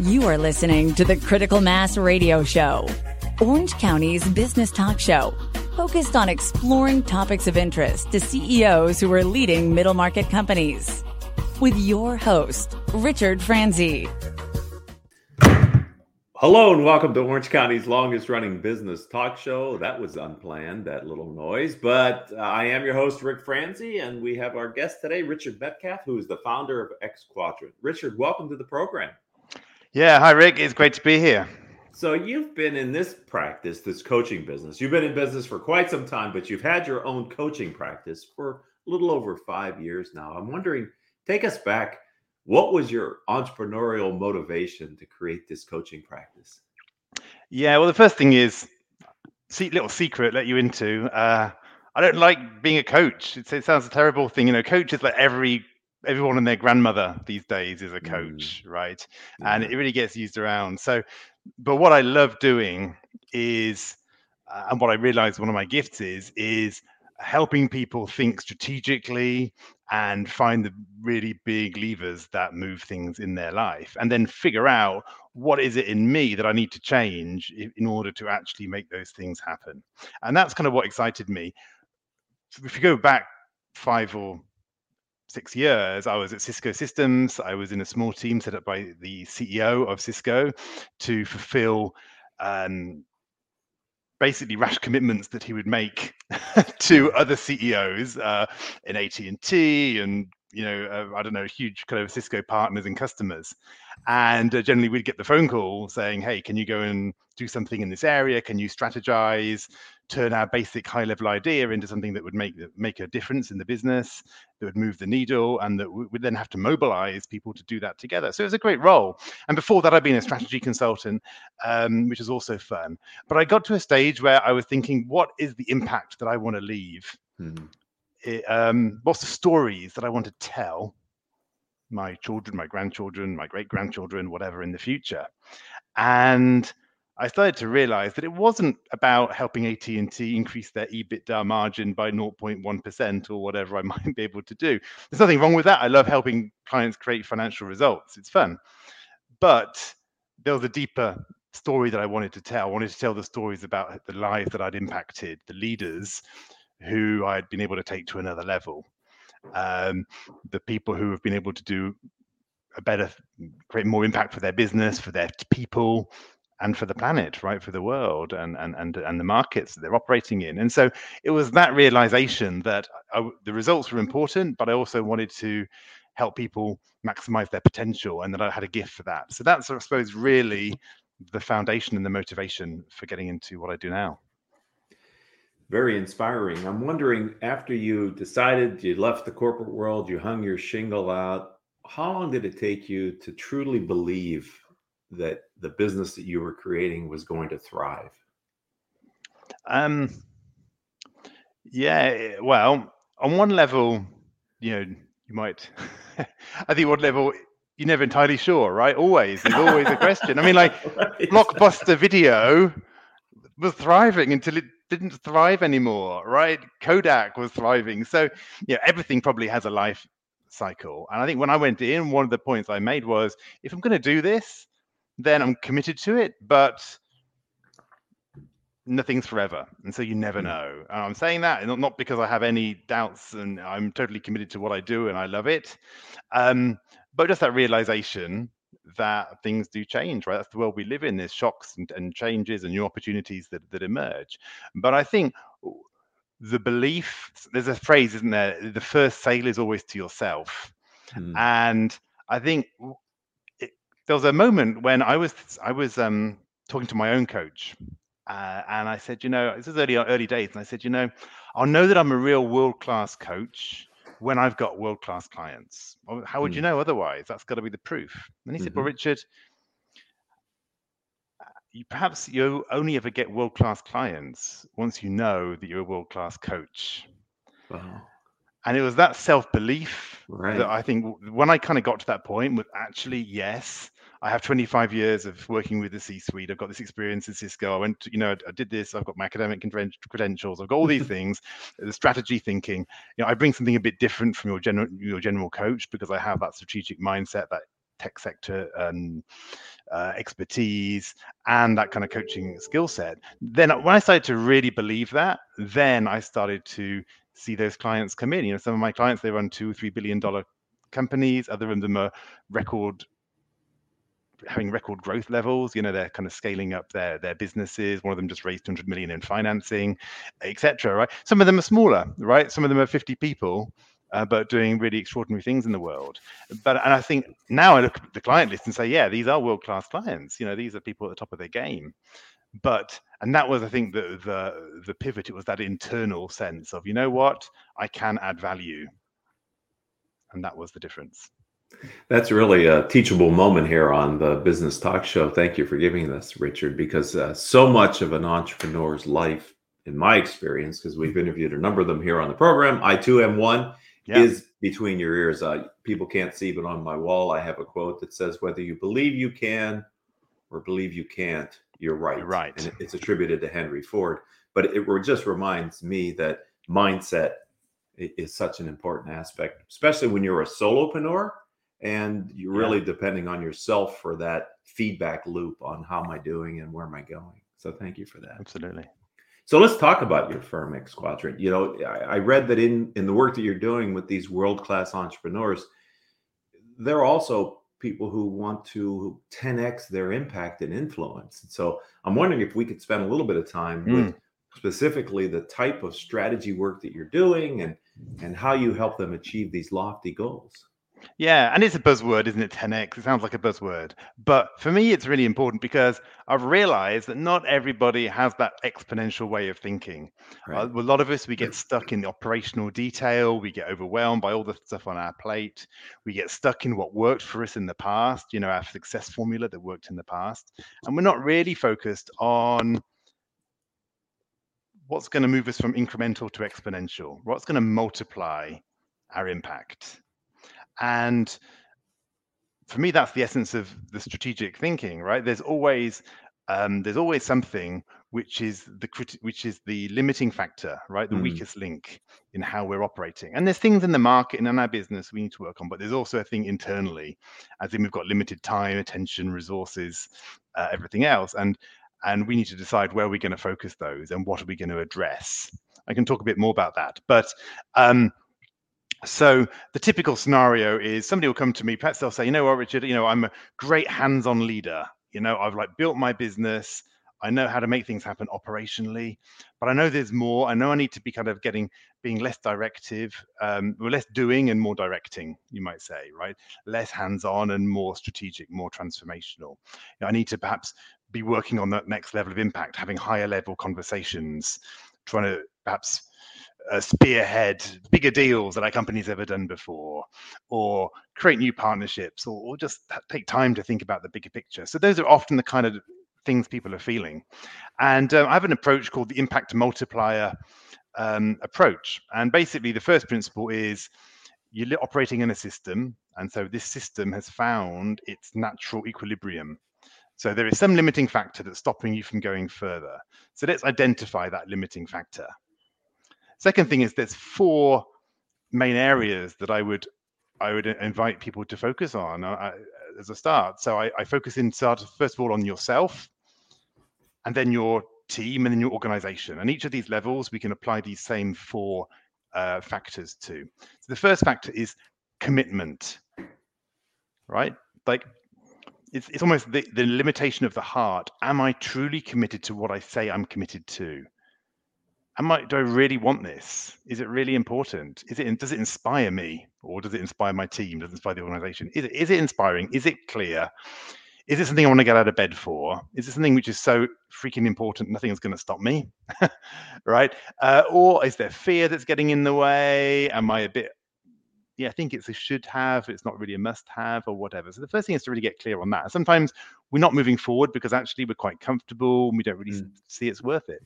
You are listening to the Critical Mass Radio Show, Orange County's business talk show, focused on exploring topics of interest to CEOs who are leading middle market companies. With your host, Richard Franzi. Hello and welcome to Orange County's longest running business talk show. That was unplanned, that little noise, but uh, I am your host, Rick Franzi, and we have our guest today, Richard Medcalf, who is the founder of X Quadrant. Richard, welcome to the program. Yeah, hi, Rick. It's great to be here. So, you've been in this practice, this coaching business. You've been in business for quite some time, but you've had your own coaching practice for a little over five years now. I'm wondering, take us back what was your entrepreneurial motivation to create this coaching practice? Yeah, well, the first thing is, see, little secret let you into. Uh, I don't like being a coach. It's, it sounds a terrible thing, you know. Coach is like every everyone and their grandmother these days is a coach, mm. right? Yeah. And it really gets used around. So, but what I love doing is, uh, and what I realize one of my gifts is, is helping people think strategically and find the really big levers that move things in their life and then figure out what is it in me that i need to change in order to actually make those things happen and that's kind of what excited me if you go back five or six years i was at cisco systems i was in a small team set up by the ceo of cisco to fulfill um, basically rash commitments that he would make to other CEOs uh, in AT and T and you know uh, I don't know huge kind of Cisco partners and customers, and uh, generally we'd get the phone call saying, "Hey, can you go and do something in this area? Can you strategize? Turn our basic high level idea into something that would make make a difference in the business that would move the needle and that we would then have to mobilize people to do that together. So it was a great role. And before that i'd been a strategy consultant um, which is also fun. But i got to a stage where i was thinking what is the impact that i want to leave? Mm-hmm. it, um, what's the stories that i want to tell my children my grandchildren my great grandchildren whatever in the future? And I started to realize that it wasn't about helping AT&T increase their EBITDA margin by 0.1% or whatever I might be able to do. There's nothing wrong with that. I love helping clients create financial results. It's fun. But there was a deeper story that I wanted to tell. I wanted to tell the stories about the lives that I'd impacted, the leaders who I'd been able to take to another level, um, the people who have been able to do a better, create more impact for their business, for their people, and for the planet, right, for the world and and and and the markets that they're operating in. And so it was that realization that I, the results were important, but I also wanted to help people maximize their potential, and that I had a gift for that. So that's, I suppose, really the foundation and the motivation for getting into what I do now. Very inspiring. I'm wondering, after you decided you left the corporate world, you hung your shingle out. How long did it take you to truly believe that the business that you were creating was going to thrive? Um, yeah, well, on one level, you know, you might, I think one level, you're never entirely sure, right? Always, there's always a question. I mean, like right. Blockbuster Video was thriving until it didn't thrive anymore, right? Kodak was thriving. So, yeah, everything probably has a life cycle. And I think when I went in, one of the points I made was if I'm going to do this, then I'm committed to it, but nothing's forever. And so you never hmm. know. And I'm saying that not because I have any doubts and I'm totally committed to what I do and I love it. Um, but just that realization that things do change, right? That's the world we live in. There's shocks and, and changes and new opportunities that, that emerge. But I think the belief, there's a phrase, isn't there? The first sale is always to yourself. Hmm. And I think there was a moment when I was I was um, talking to my own coach, uh, and I said, you know, this is early early days, and I said, you know, I'll know that I'm a real world class coach when I've got world class clients. How would mm. you know otherwise? That's got to be the proof. And he mm-hmm. said, well, mm-hmm. Richard, you, perhaps you only ever get world class clients once you know that you're a world class coach. Wow and it was that self-belief right. that i think when i kind of got to that point was actually yes i have 25 years of working with the c suite i've got this experience in cisco i went to, you know i did this i've got my academic credentials i've got all these things the strategy thinking you know i bring something a bit different from your general your general coach because i have that strategic mindset that tech sector and uh, expertise and that kind of coaching skill set. Then when I started to really believe that, then I started to see those clients come in. You know, some of my clients they run two, or three billion dollar companies. Other of them are record having record growth levels you know they're kind of scaling up their their businesses one of them just raised 200 million in financing etc right some of them are smaller right some of them are 50 people uh, but doing really extraordinary things in the world. But and I think now I look at the client list and say, yeah, these are world class clients. You know, these are people at the top of their game. But and that was, I think, the the the pivot. It was that internal sense of, you know what, I can add value, and that was the difference. That's really a teachable moment here on the Business Talk Show. Thank you for giving this, Richard, because uh, so much of an entrepreneur's life, in my experience, because we've interviewed a number of them here on the program, I too am one, yeah. is between your ears. Uh, people can't see, but on my wall, I have a quote that says, "Whether you believe you can or believe you can't, you're right." You're right. And it's attributed to Henry Ford, but it just reminds me that mindset is such an important aspect, especially when you're a solopreneur and you're really yeah. depending on yourself for that feedback loop on how am I doing and where am I going. So thank you for that. Absolutely. So let's talk about your firm, X Quadrant. You know, I, I read that in in the work that you're doing with these world class entrepreneurs, they're also people who want to 10x their impact and influence. And so I'm wondering if we could spend a little bit of time mm. with specifically the type of strategy work that you're doing and and how you help them achieve these lofty goals. Yeah, and it's a buzzword, isn't it? 10x. It sounds like a buzzword. But for me, it's really important because I've realized that not everybody has that exponential way of thinking. Uh, right. Uh, a lot of us, we get stuck in the operational detail. We get overwhelmed by all the stuff on our plate. We get stuck in what worked for us in the past, you know, our success formula that worked in the past. And we're not really focused on what's going to move us from incremental to exponential, what's going to multiply our impact. And for me, that's the essence of the strategic thinking, right? There's always um, there's always something which is the which is the limiting factor, right? The mm. weakest link in how we're operating. And there's things in the market and in our business we need to work on, but there's also a thing internally, as in we've got limited time, attention, resources, uh, everything else, and and we need to decide where we're going to focus those and what are we going to address. I can talk a bit more about that, but um, so the typical scenario is somebody will come to me, perhaps they'll say, you know what, Richard, you know, I'm a great hands-on leader. You know, I've like built my business. I know how to make things happen operationally, but I know there's more. I know I need to be kind of getting being less directive, um, less doing and more directing, you might say, right? Less hands-on and more strategic, more transformational. You know, I need to perhaps be working on that next level of impact, having higher level conversations, trying to perhaps uh, spearhead bigger deals that our company's ever done before, or create new partnerships, or, or just take time to think about the bigger picture. So those are often the kind of things people are feeling. And um, I have an approach called the impact multiplier um, approach. And basically, the first principle is you're operating in a system, and so this system has found its natural equilibrium. So there is some limiting factor that's stopping you from going further. So let's identify that limiting factor. Second thing is there's four main areas that I would I would invite people to focus on uh, as a start. So I, I focus in start first of all on yourself, and then your team, and then your organization. And each of these levels, we can apply these same four uh, factors to. So the first factor is commitment, right? Like it's, it's almost the, the limitation of the heart. Am I truly committed to what I say I'm committed to? Am I, do I really want this? Is it really important? Is it, does it inspire me or does it inspire my team? Does it inspire the organization? Is it, is it inspiring? Is it clear? Is it something I want to get out of bed for? Is it something which is so freaking important, nothing is going to stop me? right? Uh, or is there fear that's getting in the way? Am I a bit, yeah, I think it's a should have, it's not really a must have or whatever. So the first thing is to really get clear on that. Sometimes we're not moving forward because actually we're quite comfortable and we don't really mm. see it's worth it.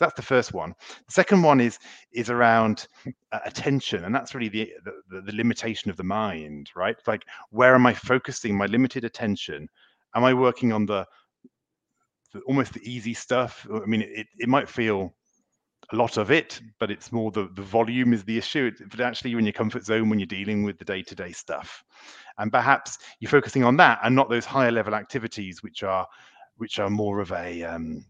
So that's the first one. The second one is is around uh, attention, and that's really the, the, the limitation of the mind, right? Like where am I focusing my limited attention? Am I working on the, the almost the easy stuff? I mean, it it might feel a lot of it, but it's more the, the volume is the issue. But actually, you're in your comfort zone when you're dealing with the day to day stuff. And perhaps you're focusing on that and not those higher level activities, which are which are more of a um,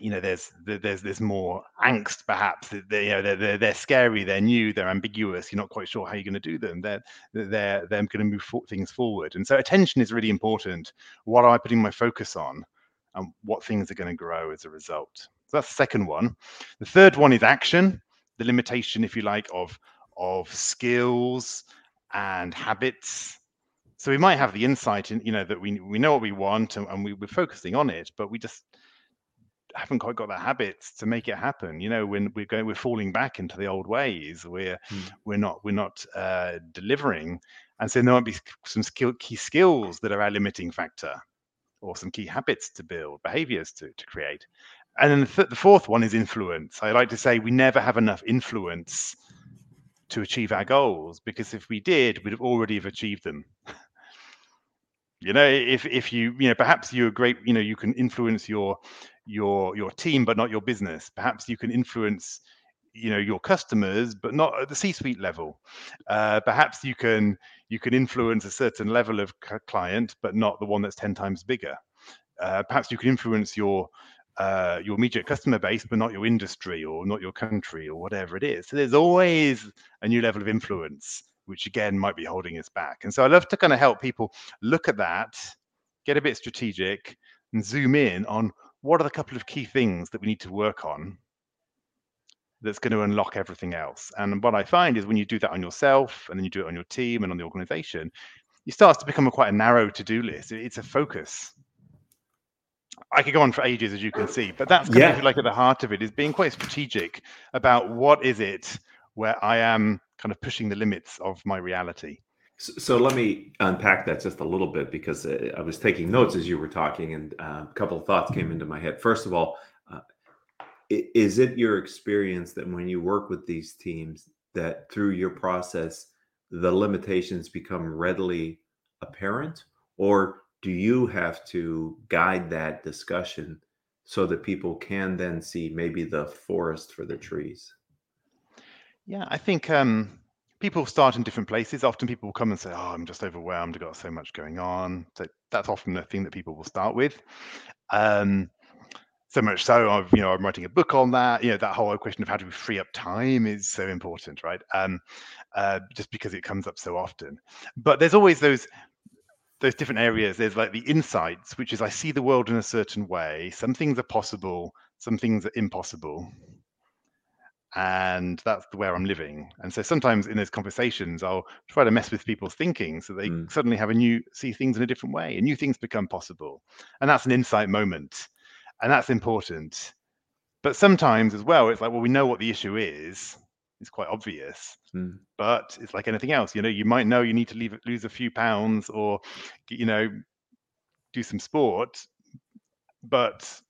you know there's there's there's more angst perhaps they, you know they're, they're, they're scary they're new they're ambiguous you're not quite sure how you're going to do them they're they're they're going to move for, things forward. And so attention is really important. What am i putting my focus on? And what things are going to grow as a result? So that's the second one. The third one is action the limitation if you like of of skills and habits. So we might have the insight in you know that we we know what we want and, and we, we're focusing on it but we just haven't quite got the habits to make it happen. You know, when we're going, we're falling back into the old ways. We're mm. we're not we're not uh, delivering, and so there might be some skill, key skills that are our limiting factor, or some key habits to build, behaviors to to create. And then the, th- the fourth one is influence. I like to say we never have enough influence to achieve our goals because if we did, we'd have already have achieved them. you know if if you you know perhaps you're great you know you can influence your your your team but not your business. Perhaps you can influence you know your customers but not at the c-suite level. Uh, perhaps you can you can influence a certain level of client but not the one that's 10 times bigger. Uh, perhaps you can influence your uh, your immediate customer base but not your industry or not your country or whatever it is. So there's always a new level of influence which again might be holding us back. And so i love to kind of help people look at that get a bit strategic and zoom in on what are the couple of key things that we need to work on that's going to unlock everything else? And what I find is when you do that on yourself and then you do it on your team and on the organization, it starts to become a quite a narrow to-do list. It's a focus. I could go on for ages, as you can see, but that's kind yeah. of like at the heart of it is being quite strategic about what is it where I am kind of pushing the limits of my reality. So, so, let me unpack that just a little bit because uh, I was taking notes as you were talking, and uh, a couple of thoughts came into my head. First of all, uh, is it your experience that when you work with these teams, that through your process, the limitations become readily apparent, or do you have to guide that discussion so that people can then see maybe the forest for the trees? Yeah, I think um, people start in different places. Often people will come and say, "Oh, I'm just overwhelmed. I've got so much going on." So that's often the thing that people will start with. Um, so much so, I've you know I'm writing a book on that. You know that whole question of how do we free up time is so important, right? Um, uh, just because it comes up so often. But there's always those those different areas. There's like the insights, which is I see the world in a certain way. Some things are possible, some things are impossible and that's where I'm living. And so sometimes in those conversations, I'll try to mess with people's thinking so they mm. suddenly have a new see things in a different way, and new things become possible. And that's an insight moment, and that's important. But sometimes as well, it's like, well, we know what the issue is. It's quite obvious, mm. but it's like anything else. You know, you might know you need to leave, lose a few pounds or, you know, do some sport, but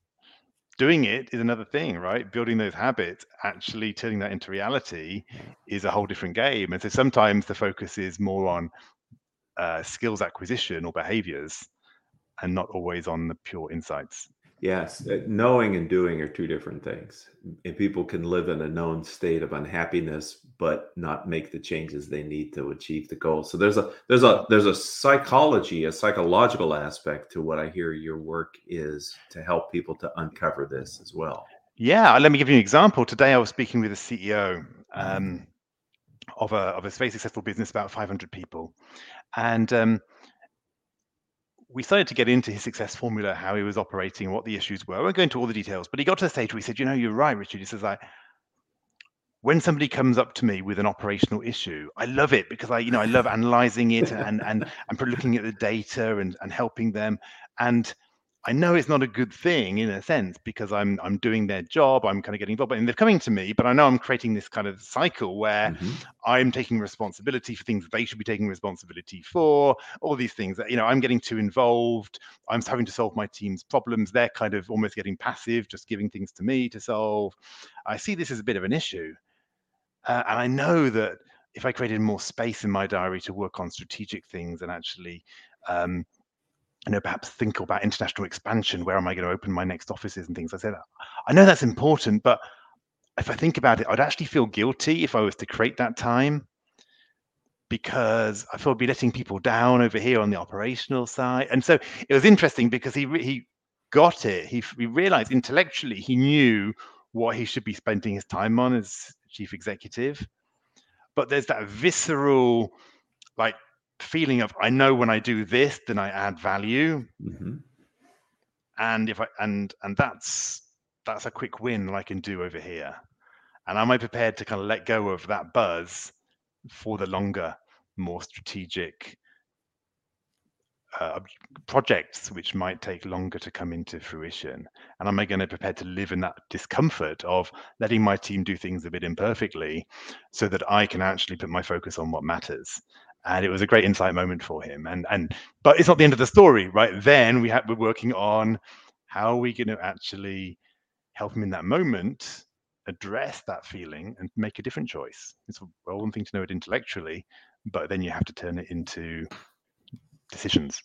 doing it is another thing, right? Building those habits, actually turning that into reality is a whole different game. And so sometimes the focus is more on uh, skills acquisition or behaviors and not always on the pure insights. Yes, uh, knowing and doing are two different things. And people can live in a known state of unhappiness but not make the changes they need to achieve the goal. So there's a there's a there's a psychology, a psychological aspect to what I hear your work is to help people to uncover this as well. Yeah, let me give you an example. Today I was speaking with a CEO um, of a of a very successful business, about 500 people, and um, we started to get into his success formula, how he was operating, what the issues were. I won't go into all the details, but he got to the stage where he said, "You know, you're right, Richard." He says, "I." When somebody comes up to me with an operational issue, I love it because I, you know, I love analyzing it and and and looking at the data and and helping them. And I know it's not a good thing in a sense because I'm I'm doing their job. I'm kind of getting involved, and they're coming to me, but I know I'm creating this kind of cycle where mm-hmm. I'm taking responsibility for things that they should be taking responsibility for. All these things that you know I'm getting too involved. I'm having to solve my team's problems. They're kind of almost getting passive, just giving things to me to solve. I see this as a bit of an issue, uh, and I know that if I created more space in my diary to work on strategic things and actually um, you know, perhaps think about international expansion. Where am I going to open my next offices and things? I said, I know that's important, but if I think about it, I'd actually feel guilty if I was to create that time because I feel I'd be letting people down over here on the operational side. And so it was interesting because he he got it. He, he realized intellectually he knew what he should be spending his time on as chief executive. But there's that visceral, like, feeling of I know when I do this, then I add value. Mm-hmm. And if I and and that's that's a quick win that I can do over here. And am I prepared to kind of let go of that buzz for the longer, more strategic uh, projects which might take longer to come into fruition? And am I going to prepare to live in that discomfort of letting my team do things a bit imperfectly so that I can actually put my focus on what matters? And it was a great insight moment for him. And and but it's not the end of the story, right? Then we have we're working on how are we going to actually help him in that moment address that feeling and make a different choice. It's well one thing to know it intellectually, but then you have to turn it into decisions.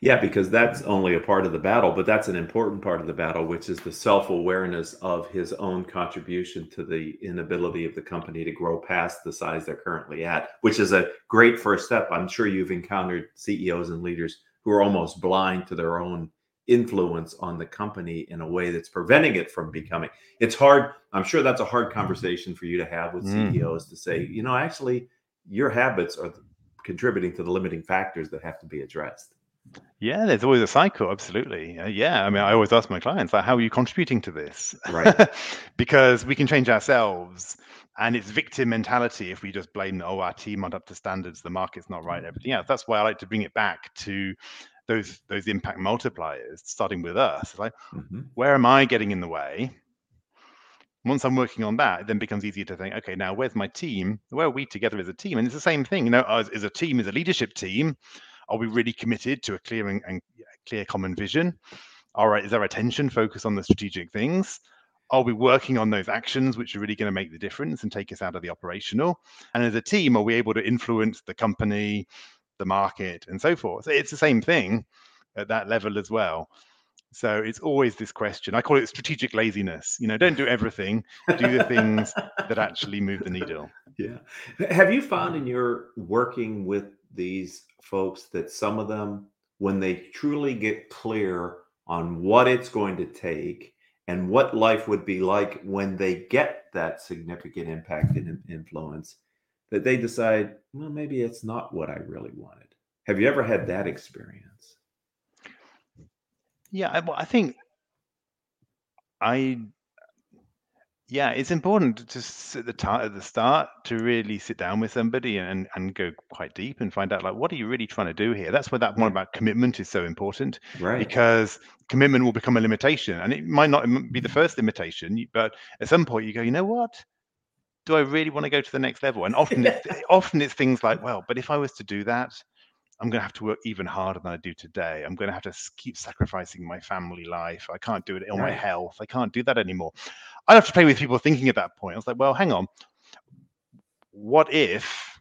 Yeah, because that's only a part of the battle, but that's an important part of the battle, which is the self awareness of his own contribution to the inability of the company to grow past the size they're currently at, which is a great first step. I'm sure you've encountered CEOs and leaders who are almost blind to their own influence on the company in a way that's preventing it from becoming. It's hard. I'm sure that's a hard conversation for you to have with mm. CEOs to say, you know, actually, your habits are contributing to the limiting factors that have to be addressed. Yeah, there's always a cycle. Absolutely. Uh, yeah. I mean, I always ask my clients, like, how are you contributing to this? Right. because we can change ourselves. And it's victim mentality if we just blame, oh, our team aren't up to standards, the market's not right, everything else. That's why I like to bring it back to those those impact multipliers, starting with us. Like, mm-hmm. where am I getting in the way? once I'm working on that, it then becomes easier to think, okay, now where's my team? Where are we together as a team? And it's the same thing, you know, as, as a team, as a leadership team, are we really committed to a clear and, and clear common vision? All right, is our attention focused on the strategic things? Are we working on those actions which are really going to make the difference and take us out of the operational? And as a team, are we able to influence the company, the market, and so forth? It's the same thing at that level as well. So it's always this question. I call it strategic laziness. You know, don't do everything. do the things that actually move the needle. Yeah. Have you found in your working with these folks that some of them, when they truly get clear on what it's going to take and what life would be like when they get that significant impact and influence, that they decide, well, maybe it's not what I really wanted. Have you ever had that experience? Yeah, I, I think I yeah, it's important to just at the at the start to really sit down with somebody and and go quite deep and find out like what are you really trying to do here. That's where that one mm. about commitment is so important Right. because commitment will become a limitation, and it might not be the mm. first limitation, but at some point you go, you know what? Do I really want to go to the next level? And often, it's, often it's things like, well, but if I was to do that, I'm going to have to work even harder than I do today. I'm going to have to keep sacrificing my family life. I can't do it on right. my health. I can't do that anymore. I have to play with people thinking at that point. I was like, well, hang on. What if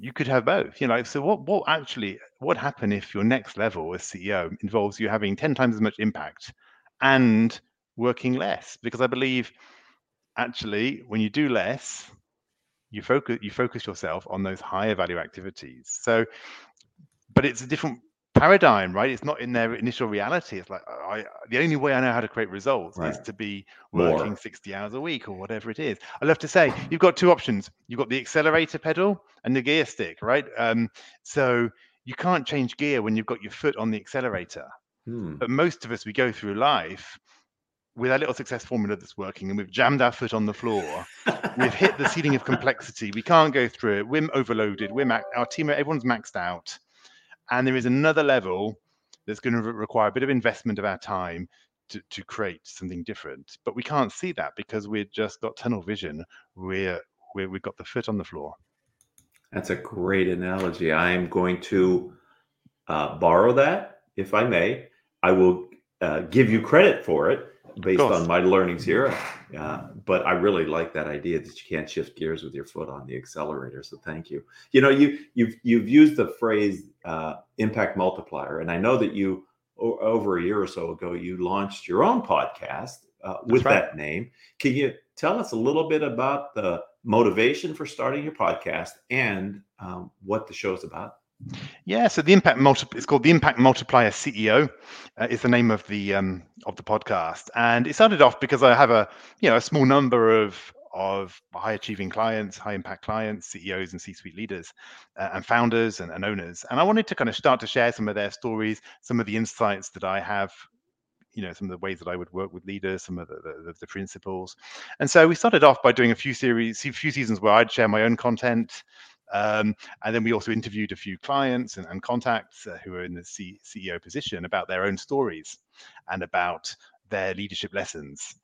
you could have both? You know, so what? What actually? What happen if your next level as CEO involves you having ten times as much impact and working less? Because I believe actually, when you do less, you focus you focus yourself on those higher value activities. So but it's a different paradigm, right? It's not in their initial reality. It's like I, the only way I know how to create results right. is to be working More. 60 hours a week or whatever it is. I love to say you've got two options. You've got the accelerator pedal and the gear stick, right? Um, so you can't change gear when you've got your foot on the accelerator. Hmm. But most of us, we go through life with our little success formula that's working and we've jammed our foot on the floor. we've hit the ceiling of complexity. We can't go through it. We're overloaded. We're ma- our team, everyone's maxed out and there is another level that's going to require a bit of investment of our time to, to create something different. But we can't see that because we've just got tunnel vision. We're, we're we've got the foot on the floor. That's a great analogy. I am going to uh, borrow that, if I may. I will uh, give you credit for it based on my learnings here. Uh, but I really like that idea that you can't shift gears with your foot on the accelerator. So thank you. You know, you you've you've used the phrase uh, impact multiplier, and I know that you o- over a year or so ago you launched your own podcast uh, with right. that name. Can you tell us a little bit about the motivation for starting your podcast and um, what the show is about. Yeah, so the impact multi it's called the Impact Multiplier CEO uh, is the name of the um, of the podcast, and it started off because I have a you know a small number of of high achieving clients, high impact clients, CEOs and C-suite leaders, uh, and founders and, and owners, and I wanted to kind of start to share some of their stories, some of the insights that I have you know some of the ways that I would work with leaders, some of the, the, the, principles. And so we started off by doing a few series, few seasons where I'd share my own content, um, and then we also interviewed a few clients and, and contacts uh, who are in the C- CEO position about their own stories and about their leadership lessons.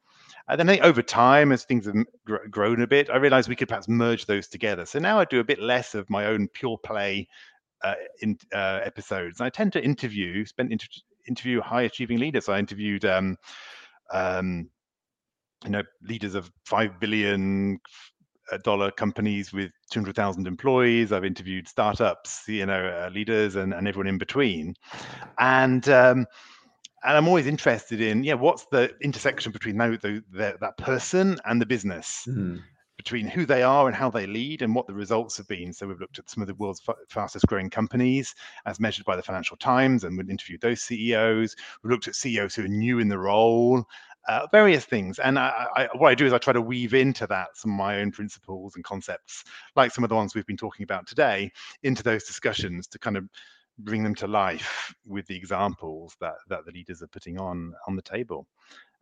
And then over time, as things have gr- grown a bit, I realized we could perhaps merge those together. So now I do a bit less of my own pure play uh, in uh, episodes. I tend to interview, spend inter- interview high achieving leaders. I interviewed, um, um, you know, leaders of five billion dollar companies with 200,000 employees. I've interviewed startups, you know, uh, leaders and, and everyone in between. And, um, and I'm always interested in, yeah, what's the intersection between that, the, the, that person and the business, mm. between who they are and how they lead and what the results have been. So we've looked at some of the world's fastest growing companies as measured by the Financial Times and we've interviewed those CEOs. We've looked at CEOs who are new in the role uh, various things. And I, I, what I do is I try to weave into that some of my own principles and concepts, like some of the ones we've been talking about today, into those discussions to kind of bring them to life with the examples that that the leaders are putting on on the table.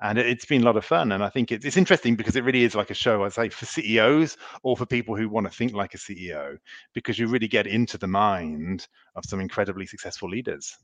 And it, has been a lot of fun. And I think it's, it's interesting because it really is like a show, I'd say, for CEOs or for people who want to think like a CEO, because you really get into the mind of some incredibly successful leaders.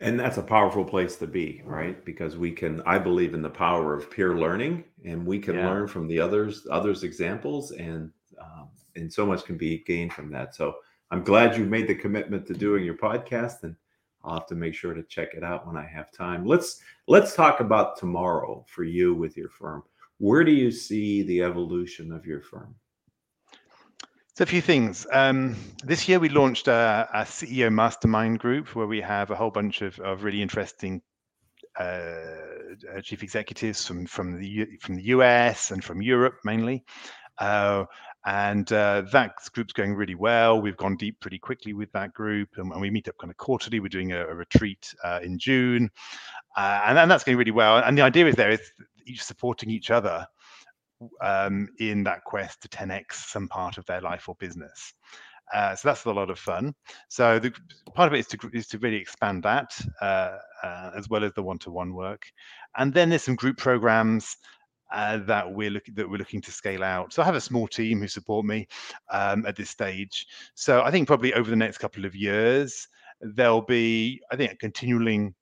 And that's a powerful place to be, right? Because we can, I believe in the power of peer learning, and we can yeah. learn from the others, others' examples, and um, and so much can be gained from that. So I'm glad you made the commitment to doing your podcast, and I'll have to make sure to check it out when I have time. Let's let's talk about tomorrow for you with your firm. Where do you see the evolution of your firm? So a few things. Um, this year we launched a, a, CEO mastermind group where we have a whole bunch of, of really interesting uh, uh chief executives from from the from the US and from Europe mainly. Uh, and uh, that group's going really well. We've gone deep pretty quickly with that group, and, and we meet up kind of quarterly. We're doing a, a retreat uh, in June, uh, and, and that's going really well. And the idea is there is each supporting each other um, in that quest to 10x some part of their life or business. Uh, so that's a lot of fun. So the part of it is to is to really expand that uh, uh, as well as the one-to-one work, and then there's some group programs uh, that we're looking that we're looking to scale out. So I have a small team who support me um, at this stage. So I think probably over the next couple of years there'll be I think continuing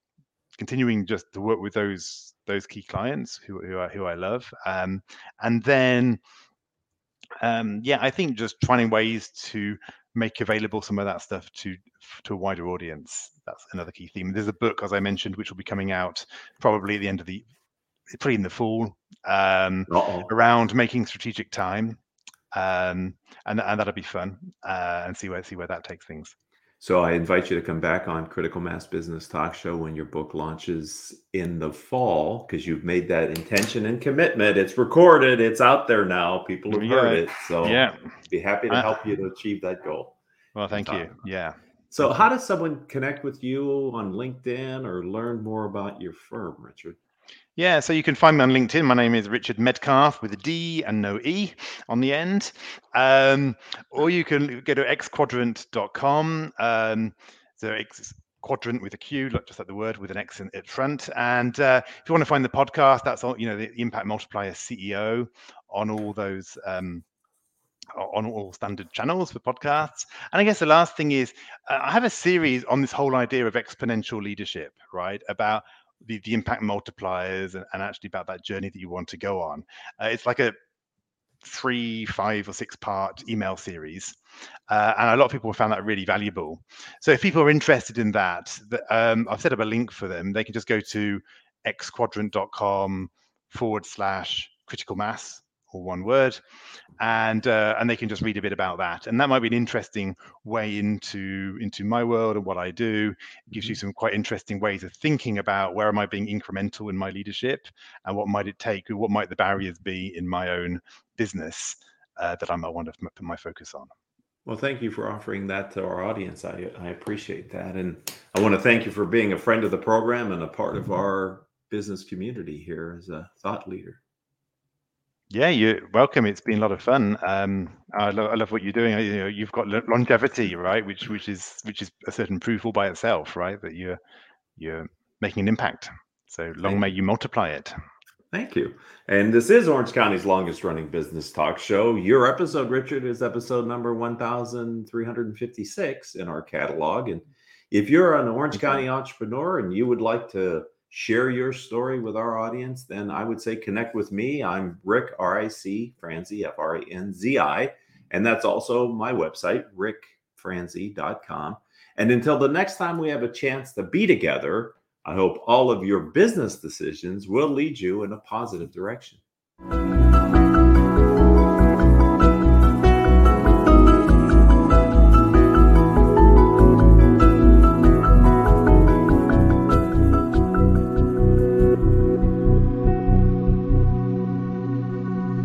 continuing just to work with those those key clients who who I, who I love, um, and then um, yeah, I think just finding ways to make available some of that stuff to to a wider audience. That's another key theme. There's a book, as I mentioned, which will be coming out probably at the end of the probably in the fall um, around making strategic time, um, and and that'll be fun uh, and see where see where that takes things. So I invite you to come back on Critical Mass Business Talk Show when your book launches in the fall because you've made that intention and commitment. It's recorded, it's out there now. People have heard it. So yeah, be happy to help you to achieve that goal. Well, thank you. Yeah. So, how does someone connect with you on LinkedIn or learn more about your firm, Richard? Yeah, so you can find me on LinkedIn. My name is Richard Medcalf with a D and no E on the end. Um, or you can go to xquadrant.com. Um, so X quadrant with a Q, just like the word with an X in at front. And uh, if you want to find the podcast, that's all, you know, the Impact Multiplier CEO on all those. Um, on all standard channels for podcasts. And I guess the last thing is, uh, I have a series on this whole idea of exponential leadership, right? About the, the impact multipliers and, and actually about that journey that you want to go on. Uh, it's like a three, five, or six part email series. Uh, and a lot of people found that really valuable. So if people are interested in that, the, um, I've set up a link for them. They can just go to xquadrant.com forward slash critical mass or one word, and uh, and they can just read a bit about that, and that might be an interesting way into into my world and what I do. It gives you mm-hmm. some quite interesting ways of thinking about where am I being incremental in my leadership, and what might it take, what might the barriers be in my own business uh, that I might want to put my focus on. Well, thank you for offering that to our audience. I, I appreciate that. And I want to thank you for being a friend of the program and a part of mm-hmm. our business community here as a thought leader. Yeah, you're welcome. It's been a lot of fun. Um, I, lo- I love what you're doing. You know, you've got longevity, right? Which which is which is a certain proof all by itself, right? That you're you're making an impact. So long may you multiply it. Thank you. And this is Orange County's longest running business talk show. Your episode, Richard, is episode number 1356 in our catalog. And if you're an Orange County entrepreneur and you would like to share your story with our audience, then I would say connect with me. I'm Rick, R I C, Franzi, F R A N Z I. And that's also my website, rickfranzi.com. And until the next time we have a chance to be together, I hope all of your business decisions will lead you in a positive direction.